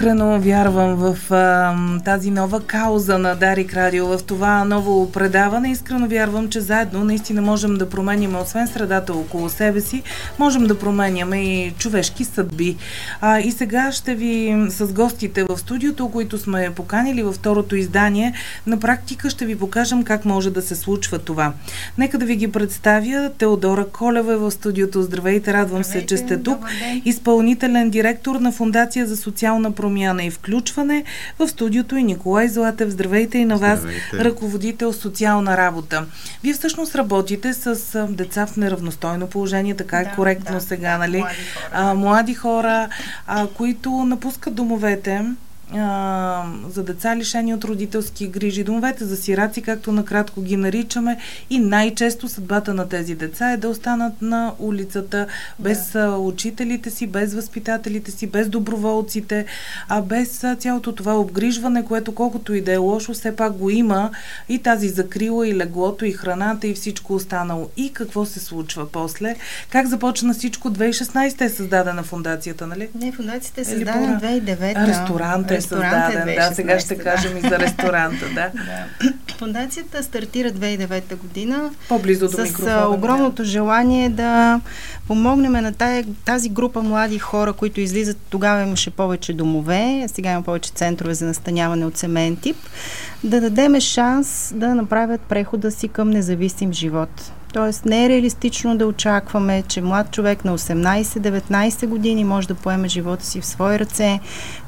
Искрено вярвам в а, тази нова кауза на Дарик Радио, в това ново предаване. Искрено вярвам, че заедно наистина можем да променяме, освен средата около себе си, можем да променяме и човешки съдби. А, и сега ще ви с гостите в студиото, които сме поканили във второто издание, на практика ще ви покажем как може да се случва това. Нека да ви ги представя. Теодора Колева е в студиото. Здравейте, радвам Здравейте, се, че сте тук. Изпълнителен директор на Фундация за социална промяна и включване. В студиото и Николай Златев. Здравейте и на вас, Здравейте. ръководител социална работа. Вие всъщност работите с деца в неравностойно положение, така е да, коректно да, сега, нали? Млади хора, а, млади хора а, които напускат домовете а, за деца лишени от родителски грижи, домовете за сираци, както накратко ги наричаме, и най-често съдбата на тези деца е да останат на улицата без да. учителите си, без възпитателите си, без доброволците, а без цялото това обгрижване, което колкото и да е лошо, все пак го има и тази закрила, и леглото, и храната, и всичко останало. И какво се случва после? Как започна всичко? 2016 е създадена фундацията, нали? Не, фундацията е създадена 2009. Ресторант е е създаден. Да, сега ще кажем и за ресторанта. Да. да. Фундацията стартира 2009 година. По-близо до с огромното да. желание да помогнем на тази група млади хора, които излизат. Тогава имаше повече домове, сега има повече центрове за настаняване от семейен тип. Да дадеме шанс да направят прехода си към независим живот. Тоест не е реалистично да очакваме, че млад човек на 18-19 години може да поеме живота си в свои ръце,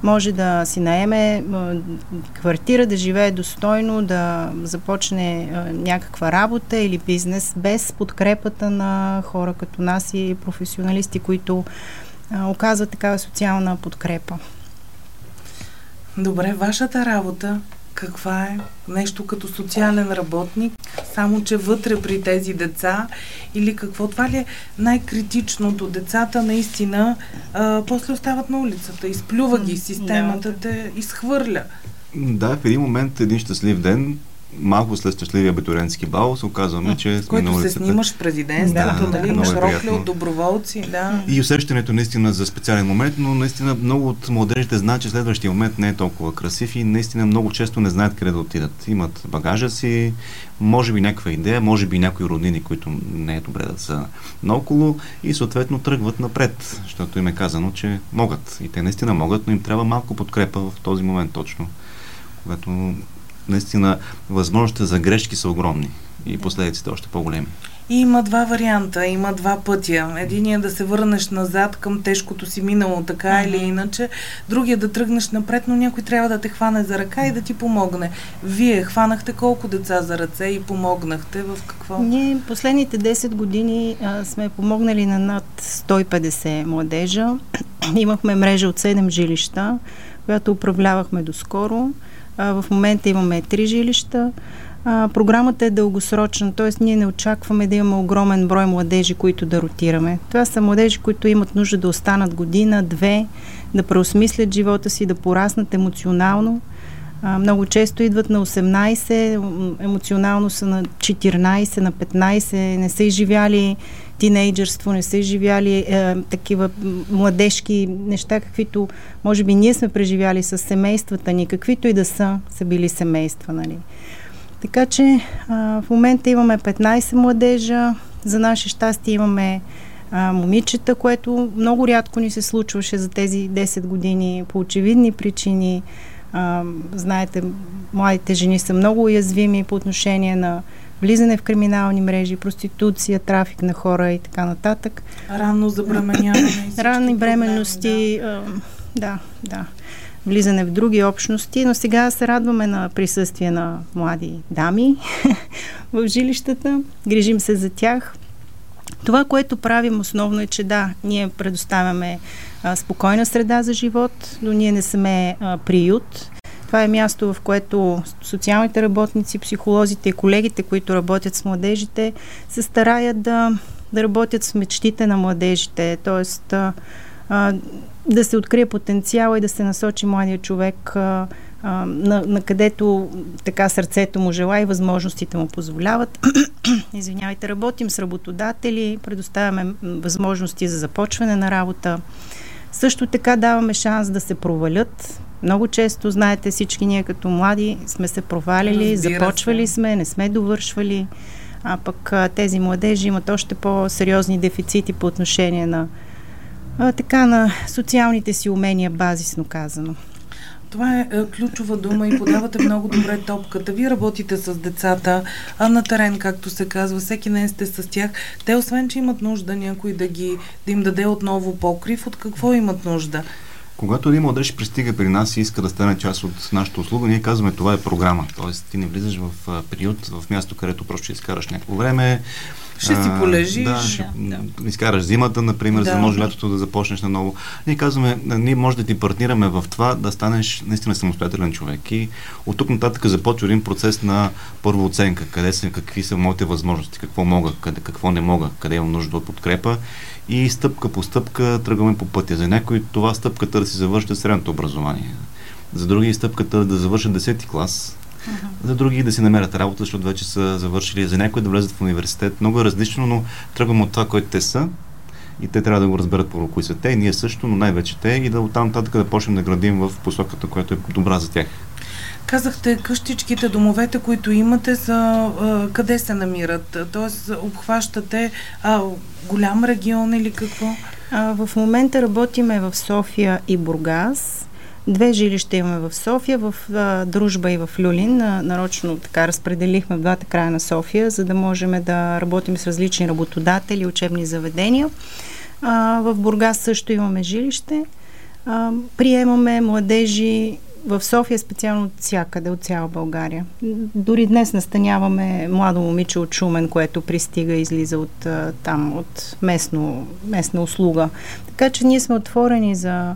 може да си наеме квартира, да живее достойно, да започне някаква работа или бизнес без подкрепата на хора като нас и професионалисти, които оказват такава социална подкрепа. Добре, вашата работа каква е нещо като социален работник, само че вътре при тези деца или какво? Това ли е най-критичното? Децата наистина а, после остават на улицата, изплюва ги системата, те изхвърля. Да, в един момент, един щастлив ден, малко след щастливия абитурентски бал се оказваме, че сме Който на улицата. се снимаш в президентството, да, нали, имаш е рокля от доброволци. Да. И усещането наистина за специален момент, но наистина много от младежите знаят, че следващия момент не е толкова красив и наистина много често не знаят къде да отидат. Имат багажа си, може би някаква идея, може би някои роднини, които не е добре да са наоколо и съответно тръгват напред, защото им е казано, че могат. И те наистина могат, но им трябва малко подкрепа в този момент точно, когато наистина възможностите за грешки са огромни и последиците още по-големи. И има два варианта, има два пътя. Единият е да се върнеш назад към тежкото си минало, така mm-hmm. или иначе. Другия да тръгнеш напред, но някой трябва да те хване за ръка и да ти помогне. Вие хванахте колко деца за ръце и помогнахте в какво? Ние последните 10 години а, сме помогнали на над 150 младежа. Имахме мрежа от 7 жилища, която управлявахме доскоро. В момента имаме три жилища. Програмата е дългосрочна, т.е. ние не очакваме да имаме огромен брой младежи, които да ротираме. Това са младежи, които имат нужда да останат година, две, да преосмислят живота си, да пораснат емоционално. Много често идват на 18, емоционално са на 14, на 15, не са изживяли тинейджърство, не са изживяли е, такива младежки неща, каквито може би ние сме преживяли с семействата ни, каквито и да са, са били семейства. Нали. Така че а, в момента имаме 15 младежа, за наше щастие имаме а, момичета, което много рядко ни се случваше за тези 10 години по очевидни причини. А, знаете, младите жени са много уязвими по отношение на влизане в криминални мрежи, проституция, трафик на хора и така нататък. Ранно забременяване. Ранни бременности, да. да, да. Влизане в други общности, но сега се радваме на присъствие на млади дами в жилищата. Грижим се за тях. Това, което правим основно е, че да, ние предоставяме а, спокойна среда за живот, но ние не сме а, приют. Това е място, в което социалните работници, психолозите и колегите, които работят с младежите, се стараят да да работят с мечтите на младежите, т.е. да се открие потенциала и да се насочи младия човек а, на, на където така сърцето му желая и възможностите му позволяват. Извинявайте, работим с работодатели, предоставяме възможности за започване на работа. Също така даваме шанс да се провалят. Много често, знаете, всички ние като млади сме се провалили, Разбира започвали се. сме, не сме довършвали, а пък тези младежи имат още по-сериозни дефицити по отношение на а, така на социалните си умения, базисно казано. Това е, е ключова дума и подавате много добре топката. Вие работите с децата а на терен, както се казва, всеки ден сте с тях. Те, освен, че имат нужда някой да, ги, да им даде отново покрив, от какво имат нужда? Когато един младеж пристига при нас и иска да стане част от нашата услуга, ние казваме това е програма. Тоест ти не влизаш в период, в място, където просто ще изкараш някакво време, ще си полежиш. Да, ще да. изкараш зимата, например, да. за да може лятото да започнеш наново. Ние казваме, ние може да ти партнираме в това да станеш наистина самостоятелен човек. И от тук нататък започва един процес на първа оценка. Къде са, какви са моите възможности, какво мога, къде, какво не мога, къде имам нужда от подкрепа. И стъпка по стъпка тръгваме по пътя. За някой това стъпката да си завърши средното образование. За други стъпката да завършат 10 клас, Uh-huh. За други да си намерят работа, защото вече са завършили. За някои да влезат в университет. Много е различно, но тръгвам от това, което те са. И те трябва да го разберат първо кои са те, и ние също, но най-вече те, и да оттам нататък да почнем да градим в посоката, която е добра за тях. Казахте, къщичките, домовете, които имате, са а, къде се намират? Тоест, обхващате а, голям регион или какво? А, в момента работиме в София и Бургас. Две жилища имаме в София, в а, Дружба и в Люлин. А, нарочно така разпределихме двата края на София, за да можем да работим с различни работодатели, учебни заведения. А, в Бургас също имаме жилище. А, приемаме младежи в София специално от всякъде, от цяла България. Дори днес настаняваме младо момиче от Шумен, което пристига и излиза от там, от местно, местна услуга. Така че ние сме отворени за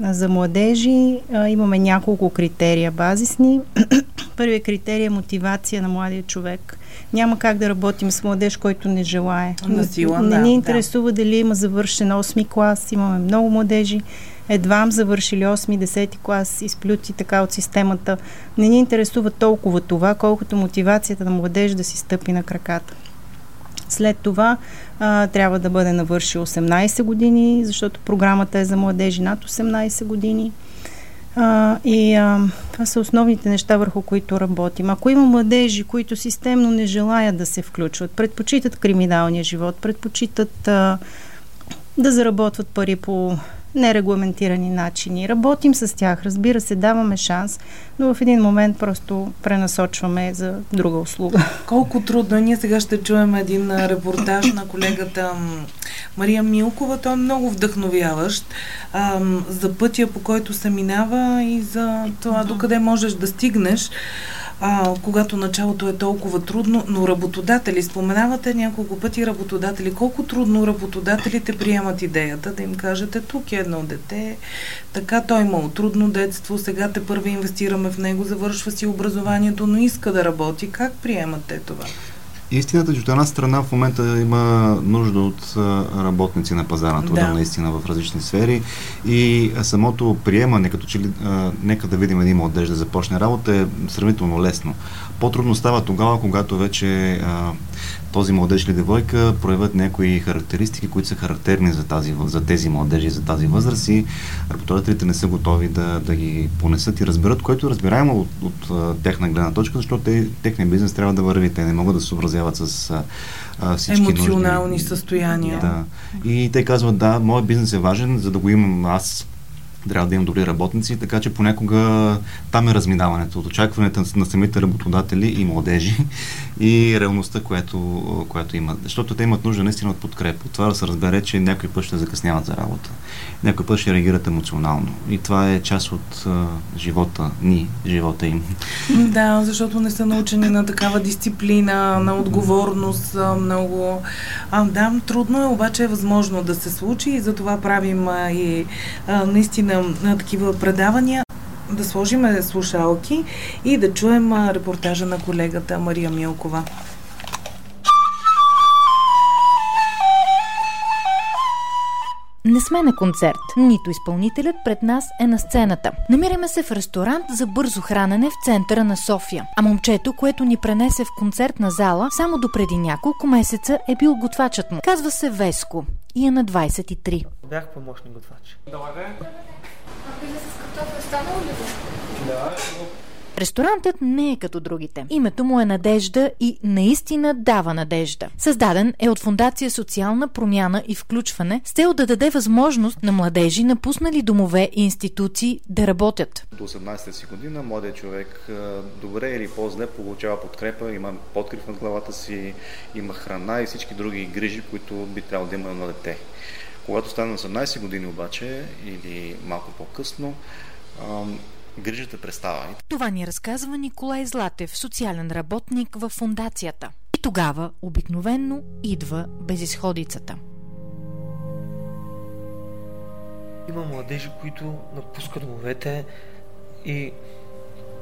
за младежи а, имаме няколко критерия базисни. Първият критерий е мотивация на младия човек. Няма как да работим с младеж, който не желае. На сила, не да, ни интересува да. дали има завършен 8 клас. Имаме много младежи, едва завършили 8-10 клас, изплюти така от системата. Не ни интересува толкова това, колкото мотивацията на младеж да си стъпи на краката. След това а, трябва да бъде навършил 18 години, защото програмата е за младежи над 18 години. А, и а, това са основните неща, върху които работим. Ако има младежи, които системно не желаят да се включват, предпочитат криминалния живот, предпочитат а, да заработват пари по нерегламентирани начини. Работим с тях, разбира се, даваме шанс, но в един момент просто пренасочваме за друга услуга. Колко трудно. Ние сега ще чуем един репортаж на колегата Мария Милкова. Той е много вдъхновяващ за пътя, по който се минава и за това докъде можеш да стигнеш а, когато началото е толкова трудно, но работодатели, споменавате няколко пъти работодатели, колко трудно работодателите приемат идеята да им кажете, тук е едно дете, така той имал трудно детство, сега те първи инвестираме в него, завършва си образованието, но иска да работи. Как приемате това? Истината, че от една страна в момента има нужда от работници на пазара на да. наистина в различни сфери и самото приемане, като че ли нека да видим един младеж да започне работа е сравнително лесно. По-трудно става тогава, когато вече а, този младеж или девойка проявят някои характеристики, които са характерни за, тази, за тези младежи, за тази възраст и работодателите не са готови да, да ги понесат и разберат, което е разбираемо от, от, от тяхна гледна точка, защото те, техния бизнес трябва да върви, те не могат да се съобразяват с а, всички емоционални нужди. състояния. Да. И те казват, да, моят бизнес е важен, за да го имам аз трябва да имам добри работници, така че понякога там е разминаването от очакването на самите работодатели и младежи и реалността, която, която имат. Защото те имат нужда наистина от подкрепа. Това да се разбере, че някой път ще закъсняват за работа, някой път ще реагират емоционално. И това е част от а, живота ни, живота им. Да, защото не са научени на такава дисциплина, на отговорност, много. А, да, трудно е, обаче е възможно да се случи и затова правим а, и а, наистина на такива предавания, да сложим слушалки и да чуем репортажа на колегата Мария Милкова. Сме на концерт, нито изпълнителят пред нас е на сцената. Намираме се в ресторант за бързо хранене в центъра на София. А момчето, което ни пренесе в концертна зала, само до преди няколко месеца е бил готвачът му. Казва се Веско и е на 23. Бях помощник готвач. Долагай. А пиле с картофа станало ли Да, Ресторантът не е като другите. Името му е Надежда и наистина дава надежда. Създаден е от Фундация Социална промяна и включване с цел да даде възможност на младежи, напуснали домове и институции да работят. До 18 си година младият човек добре или по-зле получава подкрепа, има подкрив над главата си, има храна и всички други грижи, които би трябвало да има на дете. Когато стане на 18 години обаче или малко по-късно, грижата престава. Това ни разказва Николай Златев, социален работник в фундацията. И тогава обикновенно идва безисходицата. Има младежи, които напускат домовете и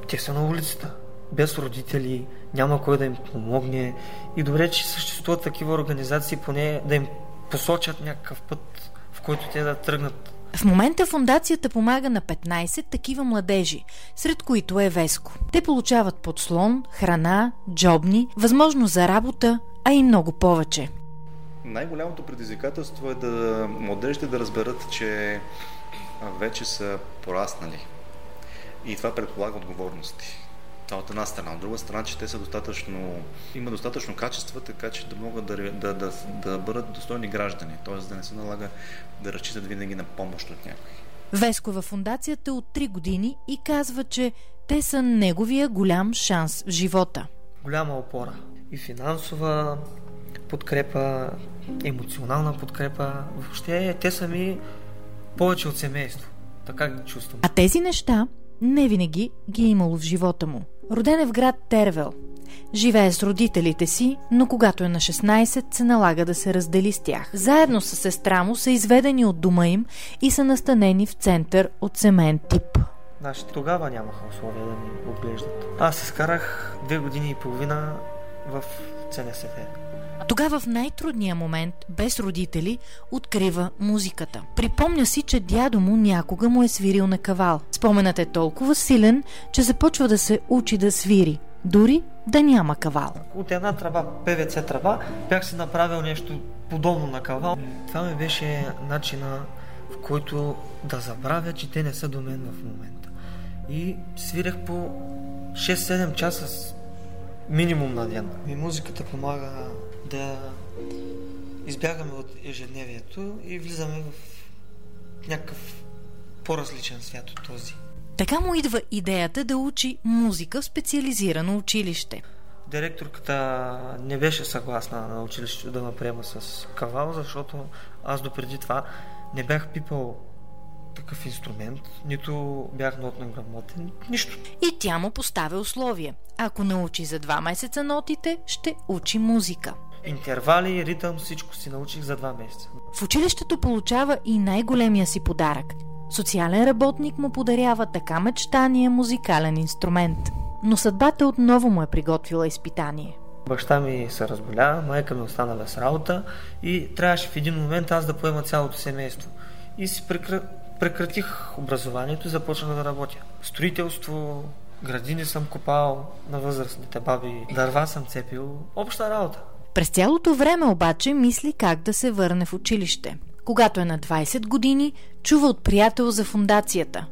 те са на улицата. Без родители, няма кой да им помогне. И добре, че съществуват такива организации, поне да им посочат някакъв път, в който те да тръгнат в момента фундацията помага на 15 такива младежи, сред които е Веско. Те получават подслон, храна, джобни, възможност за работа, а и много повече. Най-голямото предизвикателство е да младежите да разберат, че вече са пораснали. И това предполага отговорности. Това от една страна. От друга страна, че те са достатъчно, има достатъчно качества, така че да могат да, да, да, да бъдат достойни граждани. Т.е. да не се налага да разчитат винаги на помощ от някой. Веско във фундацията от 3 години и казва, че те са неговия голям шанс в живота. Голяма опора. И финансова подкрепа, емоционална подкрепа. Въобще те са ми повече от семейство. Така ги чувствам. А тези неща не винаги ги е имало в живота му. Роден е в град Тервел. Живее с родителите си, но когато е на 16, се налага да се раздели с тях. Заедно с сестра му са изведени от дома им и са настанени в център от семен тип. Значи тогава нямаха условия да ни отглеждат. Аз се скарах две години и половина в ЦНСФ. Тогава в най-трудния момент, без родители, открива музиката. Припомня си, че дядо му някога му е свирил на кавал. Споменът е толкова силен, че започва да се учи да свири, дори да няма кавал. От една трава, ПВЦ трава, бях си направил нещо подобно на кавал. Това ми беше начина, в който да забравя, че те не са до мен в момента. И свирях по 6-7 часа минимум на ден. И музиката помага да избягаме от ежедневието и влизаме в някакъв по-различен свят от този. Така му идва идеята да учи музика в специализирано училище. Директорката не беше съгласна на училището да ме приема с кавал, защото аз допреди това не бях пипал такъв инструмент, нито бях нотно грамотен, нищо. И тя му поставя условие. Ако научи за два месеца нотите, ще учи музика. Интервали, ритъм, всичко си научих за два месеца. В училището получава и най-големия си подарък. Социален работник му подарява така мечтания музикален инструмент. Но съдбата отново му е приготвила изпитание. Баща ми се разболя, майка ми остана без работа и трябваше в един момент аз да поема цялото семейство. И си прекра... прекратих образованието и започнах да работя. Строителство, градини съм копал на възрастните баби, дърва съм цепил, обща работа. През цялото време обаче мисли как да се върне в училище. Когато е на 20 години, чува от приятел за фундацията.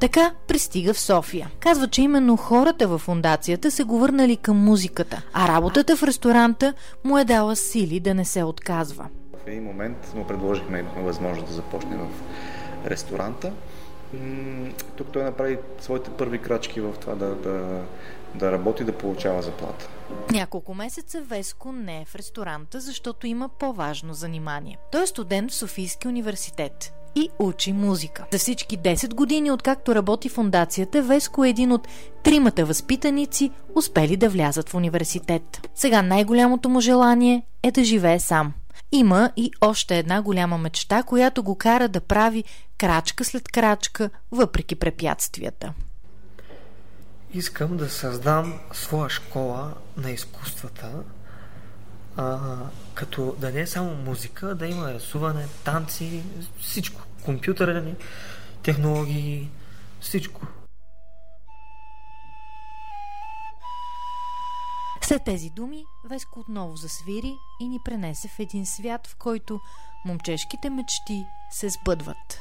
Така пристига в София. Казва, че именно хората във фундацията се го върнали към музиката, а работата в ресторанта му е дала сили да не се отказва. В един момент му предложихме възможност да започне в ресторанта. Тук той направи своите първи крачки в това да, да, да работи, да получава заплата. Няколко месеца Веско не е в ресторанта, защото има по-важно занимание. Той е студент в Софийския университет и учи музика. За всички 10 години, откакто работи фундацията, Веско е един от тримата възпитаници, успели да влязат в университет. Сега най-голямото му желание е да живее сам. Има и още една голяма мечта, която го кара да прави крачка след крачка, въпреки препятствията. Искам да създам своя школа на изкуствата, а, като да не е само музика, да има рисуване, танци, всичко. Компютърни технологии, всичко. След тези думи Веско отново засвири и ни пренесе в един свят, в който момчешките мечти се сбъдват.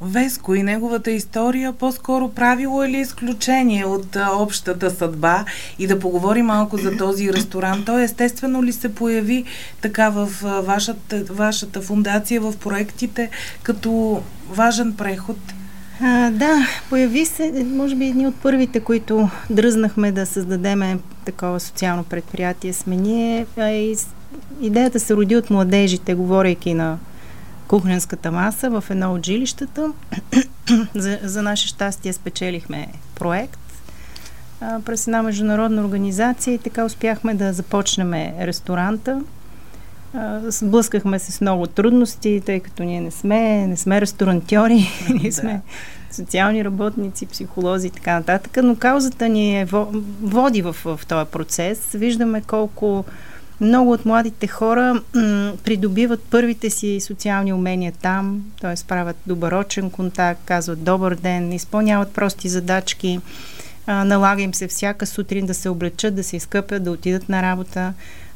Веско и неговата история по-скоро правило е ли изключение от общата съдба и да поговорим малко за този ресторант. Той естествено ли се появи така в вашата, вашата фундация, в проектите, като важен преход? А, да, появи се, може би, едни от първите, които дръзнахме да създадеме такова социално предприятие сме ние. Идеята се роди от младежите, говорейки на кухненската маса в едно от жилищата. за, за наше щастие спечелихме проект а, през една международна организация и така успяхме да започнем ресторанта. Сблъскахме се с много трудности, тъй като ние не сме, не сме ресторантьори, ние сме социални работници, психолози и така нататък, но каузата ни е, води в, в този процес. Виждаме колко много от младите хора м- придобиват първите си социални умения там, т.е. правят добърочен контакт, казват добър ден, изпълняват прости задачки, а, налага им се всяка сутрин да се облечат, да се изкъпят, да отидат на работа.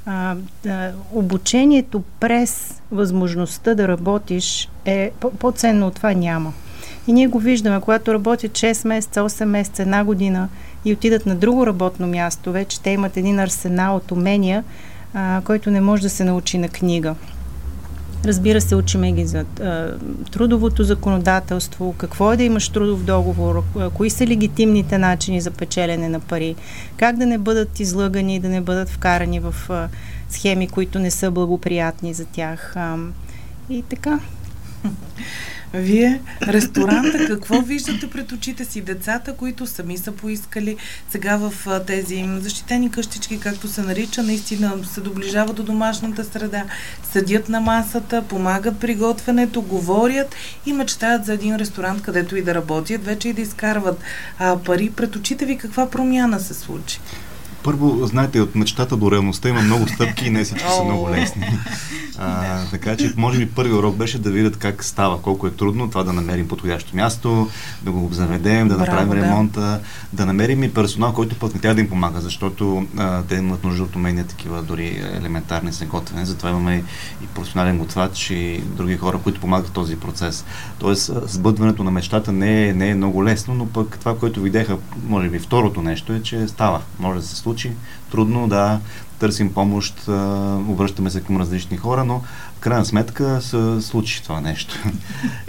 А, а, обучението през възможността да работиш е по-ценно от това няма. И ние го виждаме, когато работят 6 месеца, 8 месеца, една година и отидат на друго работно място, вече те имат един арсенал от умения, а, който не може да се научи на книга. Разбира се, учиме ги за а, трудовото законодателство, какво е да имаш трудов договор, кои са легитимните начини за печелене на пари, как да не бъдат излъгани, да не бъдат вкарани в а, схеми, които не са благоприятни за тях. А, и така. Вие, ресторанта, какво виждате пред очите си? Децата, които сами са поискали сега в тези защитени къщички, както се нарича, наистина се доближават до домашната среда, седят на масата, помагат при готвенето, говорят и мечтаят за един ресторант, където и да работят, вече и да изкарват а, пари. Пред очите ви каква промяна се случи? Първо, знаете, от мечтата до реалността има много стъпки и не всички са много лесни. А, така че, може би, първи урок беше да видят как става, колко е трудно това да намерим подходящо място, да го заведем, да Браво, направим да. ремонта, да намерим и персонал, който пък не трябва да им помага, защото а, те имат нужда от умения такива, дори елементарни за готвене. Затова имаме и професионален готвач и други хора, които помагат в този процес. Тоест, сбъдването на мечтата не е, не е много лесно, но пък това, което видяха, може би второто нещо е, че става. Може да се случи случи. Трудно, да, търсим помощ, обръщаме се към различни хора, но в крайна сметка се случи това нещо.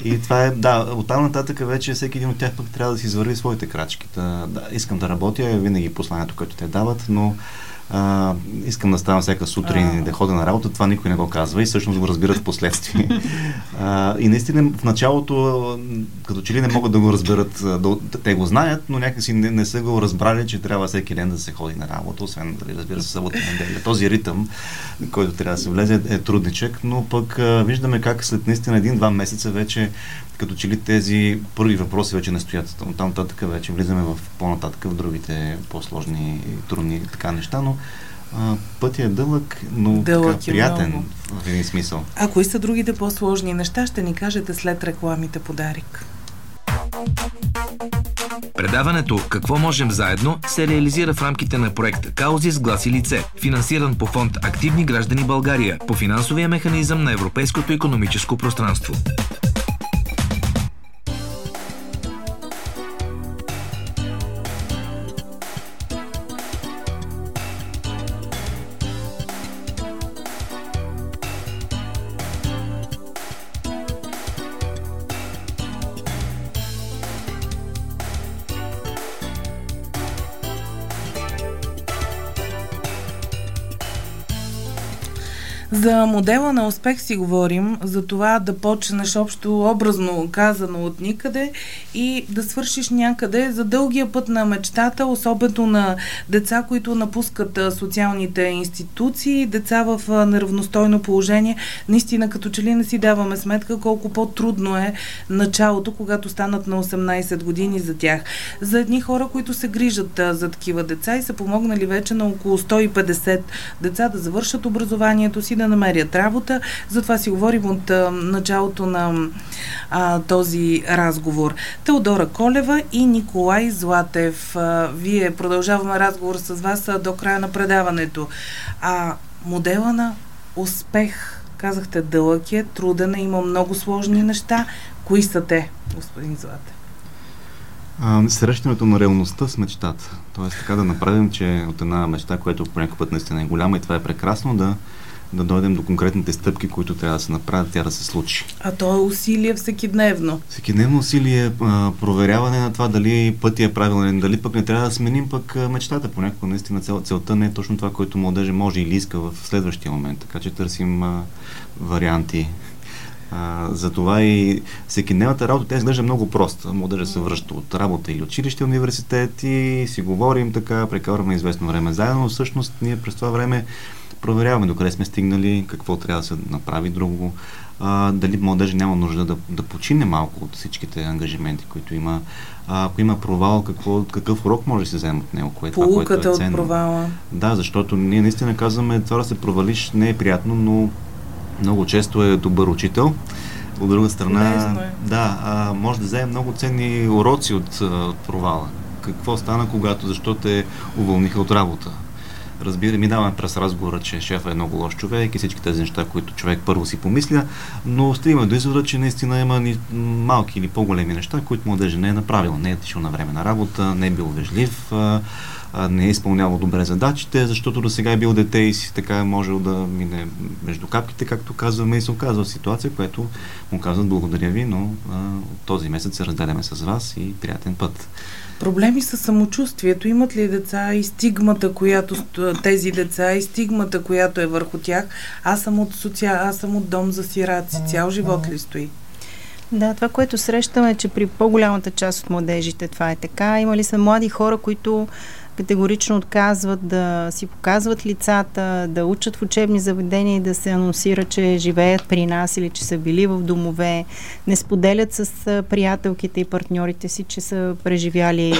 И това е, да, оттам нататък вече всеки един от тях пък трябва да си извърви своите крачки. Да, искам да работя, винаги посланието, което те дават, но а, искам да ставам всяка сутрин и да ходя на работа, това никой не го казва и всъщност го разбират в последствие. А, и наистина в началото, като че ли не могат да го разберат, да, те го знаят, но някакси не, не са го разбрали, че трябва всеки ден да се ходи на работа, освен, дали, разбира се, събота неделя. Този ритъм, който трябва да се влезе, е трудничък, но пък а, виждаме как след наистина един-два месеца вече като че ли тези първи въпроси вече не стоят. Там нататък вече влизаме в по-нататък в другите по-сложни и трудни така неща, но а, пътя е дълъг, но дълъг така, приятен много. в един смисъл. А кои са другите по-сложни неща, ще ни кажете след рекламите подарик. Предаването «Какво можем заедно» се реализира в рамките на проект «Каузи с глас и лице», финансиран по фонд «Активни граждани България» по финансовия механизъм на Европейското економическо пространство. Модела на успех си говорим, за това да почнеш общо образно казано от никъде и да свършиш някъде за дългия път на мечтата, особено на деца, които напускат социалните институции, деца в неравностойно положение. Наистина, като че ли не си даваме сметка колко по-трудно е началото, когато станат на 18 години за тях. За едни хора, които се грижат за такива деца и са помогнали вече на около 150 деца да завършат образованието си, да намерят работа. Затова си говорим от а, началото на а, този разговор. Теодора Колева и Николай Златев. А, вие продължаваме разговор с вас а, до края на предаването. А модела на успех, казахте, дълъг е, труден е, има много сложни неща. Кои са те, господин Златев? срещането на реалността с мечтата. Тоест така да направим, че от една мечта, която по някакъв път наистина е голяма и това е прекрасно, да да дойдем до конкретните стъпки, които трябва да се направят, тя да се случи. А то е усилие всекидневно. Всекидневно усилие, а, проверяване на това дали пътя е правилен, дали пък не трябва да сменим пък мечтата. Понякога наистина цел, целта не е точно това, което младежа може или иска в следващия момент. Така че търсим а, варианти. А, затова и всекидневната работа, тя изглежда много проста. Младежа се връща от работа или училище, университет и си говорим така, прекарваме известно време заедно, но всъщност ние през това време проверяваме докъде сме стигнали, какво трябва да се направи друго, а, дали младежа няма нужда да, да почине малко от всичките ангажименти, които има. А, ако има провал, какво, какъв урок може да се вземе от него? Кое, това, което е ценно. от провала. Да, защото ние наистина казваме, това да се провалиш не е приятно, но много често е добър учител. От друга страна, е. да, а, може да вземе много ценни уроци от, от провала. Какво стана, когато, защо те уволниха от работа? Разбира, минаваме през разговора, че шефът е много лош човек и всички тези неща, които човек първо си помисля, но стигаме до извода, че наистина има ни малки или по-големи неща, които младежа не е направил. Не е тишил на време на работа, не е бил вежлив, не е изпълнявал добре задачите, защото до сега е бил дете и си така е можел да мине между капките, както казваме, и се оказва в ситуация, която му казват благодаря ви, но а, този месец се разделяме с вас и приятен път. Проблеми с самочувствието. Имат ли деца и стигмата, която тези деца и стигмата, която е върху тях? Аз съм от, соци... аз съм от дом за сираци. Цял живот ли стои? Да, това, което срещаме е, че при по-голямата част от младежите това е така. Имали са млади хора, които категорично отказват да си показват лицата, да учат в учебни заведения и да се анонсира, че живеят при нас или че са били в домове, не споделят с приятелките и партньорите си, че са преживяли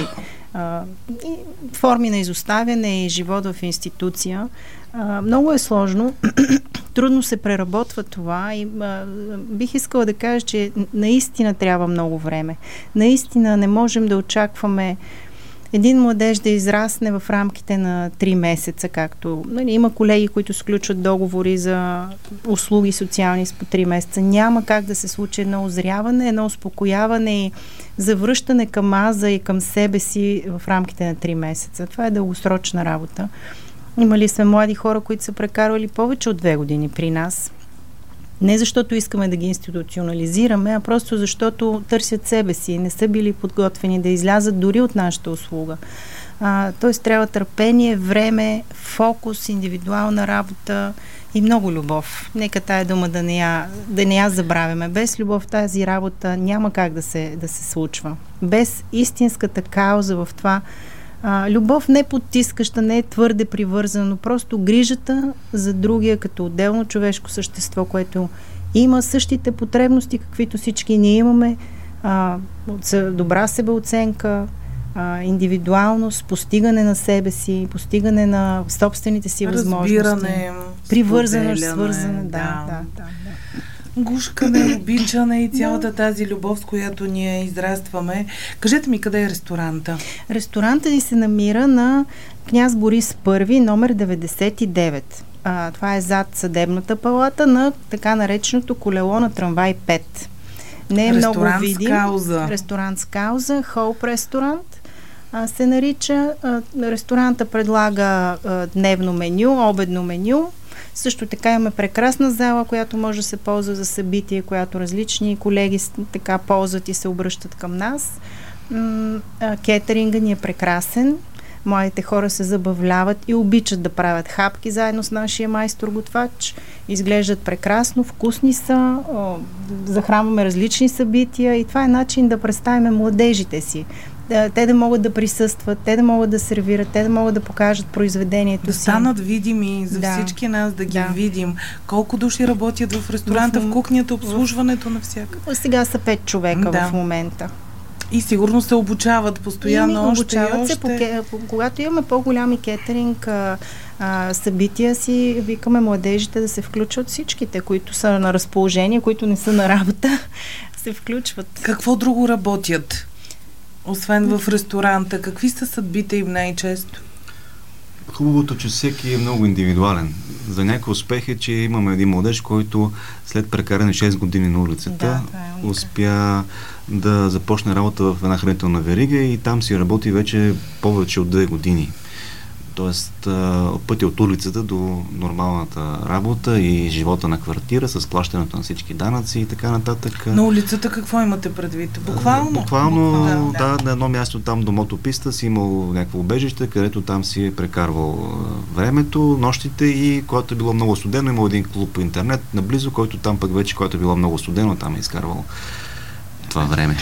а, и форми на изоставяне и живот в институция. А, много е сложно. Трудно се преработва това и а, бих искала да кажа, че наистина трябва много време. Наистина не можем да очакваме един младеж да израсне в рамките на 3 месеца, както нали, има колеги, които сключват договори за услуги социални с по 3 месеца. Няма как да се случи едно озряване, едно успокояване и завръщане към аза и към себе си в рамките на 3 месеца. Това е дългосрочна работа. Имали сме млади хора, които са прекарвали повече от 2 години при нас – не защото искаме да ги институционализираме, а просто защото търсят себе си. Не са били подготвени да излязат дори от нашата услуга. Тоест трябва търпение, време, фокус, индивидуална работа и много любов. Нека тая дума да не я, да не я забравяме. Без любов тази работа няма как да се, да се случва. Без истинската кауза в това а, любов не потискаща, не е твърде привързана, но просто грижата за другия като отделно човешко същество, което има същите потребности, каквито всички ние имаме. А, добра себеоценка, а, индивидуалност, постигане на себе си, постигане на собствените си Разбиране, възможности. Привързаност, свързане. Да, да. да, да гушкане, обичане и цялата тази любов, с която ние израстваме. Кажете ми, къде е ресторанта? Ресторанта ни се намира на княз Борис I, номер 99. А, това е зад съдебната палата на така нареченото колело на трамвай 5. Не е много видим. Кауза. Ресторант с кауза. Хоуп ресторант а, се нарича. А, ресторанта предлага а, дневно меню, обедно меню също така имаме прекрасна зала, която може да се ползва за събитие, която различни колеги така ползват и се обръщат към нас. Кетеринга ни е прекрасен. Младите хора се забавляват и обичат да правят хапки заедно с нашия майстор-готвач. Изглеждат прекрасно, вкусни са, захранваме различни събития и това е начин да представим младежите си да, те да могат да присъстват, те да могат да сервират, те да могат да покажат произведението да си. Да станат видими за да. всички нас, да ги да. видим. Колко души работят в ресторанта, в, в кухнята, обслужването на всяка. Сега са пет човека да. в момента. И сигурно се обучават постоянно и още обучават още. се, по, когато имаме по-голями кетеринг а, а, събития си, викаме младежите да се включват всичките, които са на разположение, които не са на работа, се включват. Какво друго работят? Освен в ресторанта, какви са съдбите им най-често? Хубавото, че всеки е много индивидуален. За някой успех е, че имаме един младеж, който след прекаране 6 години на улицата да, е успя да започне работа в една хранителна верига и там си работи вече повече от 2 години. Тоест, пътя от улицата до нормалната работа и живота на квартира с плащането на всички данъци и така нататък. На улицата какво имате предвид? Буквално? Буквално, да, да, на едно място там до мотописта си имал някакво убежище, където там си е прекарвал времето, нощите и когато е било много студено, имал един клуб по интернет наблизо, който там пък вече, когато е било много студено, там е изкарвал това време.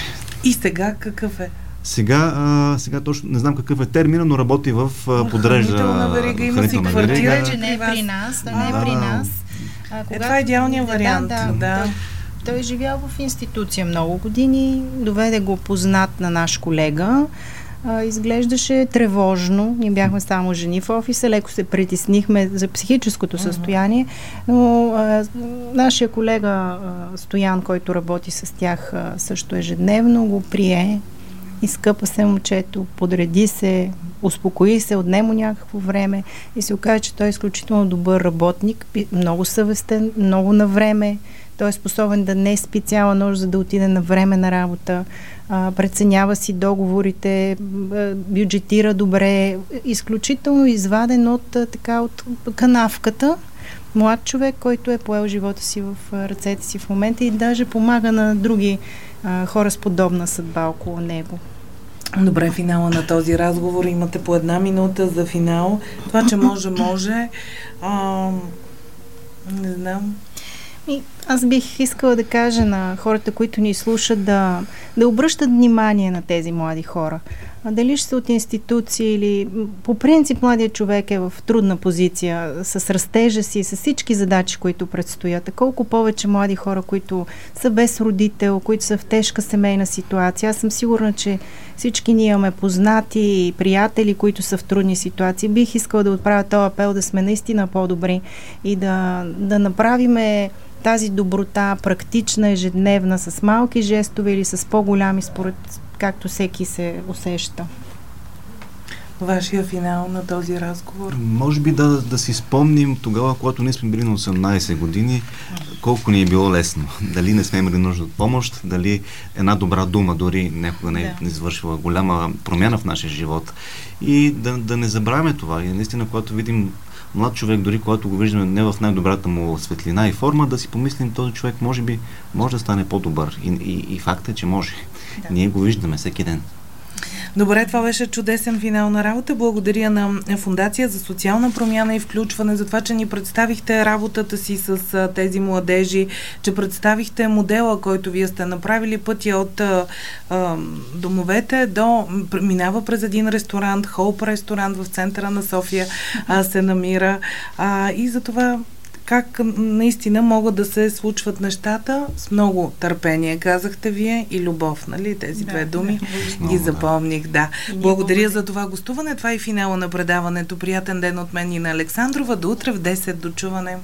И сега какъв е? Сега, а, сега точно не знам какъв е термина, но работи в а, подрежда. Хранителна верига, има си квартира, че не е при нас, да не е при нас. А, когато, е, това е идеалният вариант. Да, да, да. Той, той е живял в институция много години, доведе го познат на наш колега. А, изглеждаше тревожно. Ние бяхме само жени в офиса, леко се притеснихме за психическото състояние, но а, нашия колега а, Стоян, който работи с тях а, също ежедневно, го прие изкъпа се момчето, подреди се, успокои се, отнемо някакво време и се оказа, че той е изключително добър работник, много съвестен, много на време. Той е способен да не спи цяла нощ, за да отиде на време на работа, а, преценява си договорите, бюджетира добре, изключително изваден от, така, от канавката млад човек, който е поел живота си в ръцете си в момента и даже помага на други а, хора с подобна съдба около него. Добре, финала на този разговор. Имате по една минута за финал. Това, че може, може. А, не знам. И аз бих искала да кажа на хората, които ни слушат, да, да обръщат внимание на тези млади хора. А дали ще са от институции или по принцип младият човек е в трудна позиция с растежа си, с всички задачи, които предстоят. А колко повече млади хора, които са без родител, които са в тежка семейна ситуация. Аз съм сигурна, че всички ние имаме познати и приятели, които са в трудни ситуации. Бих искала да отправя този апел да сме наистина по-добри и да, да направиме тази доброта, практична, ежедневна, с малки жестове или с по-голями, според както всеки се усеща. Вашия финал на този разговор? Може би да, да си спомним тогава, когато ние сме били на 18 години, колко ни е било лесно. Дали не сме имали нужда от помощ, дали една добра дума дори някога не е да. извършила голяма промяна в нашия живот. И да, да не забравяме това. И наистина, когато видим млад човек, дори когато го виждаме не в най-добрата му светлина и форма, да си помислим, този човек може би може да стане по-добър. И, и, и факт е, че може. Да. Ние го виждаме всеки ден. Добре, това беше чудесен финал на работа. Благодаря на Фундация за социална промяна и включване, за това, че ни представихте работата си с тези младежи, че представихте модела, който вие сте направили, пътя от а, а, домовете до минава през един ресторант, Хоуп ресторант в центъра на София а, се намира. А, и за това как наистина могат да се случват нещата с много търпение, казахте вие, и любов, нали? Тези да, две думи да, ги запомних, да. Благодаря за това гостуване. Това е финала на предаването. Приятен ден от мен и на Александрова. До утре в 10 до чуване.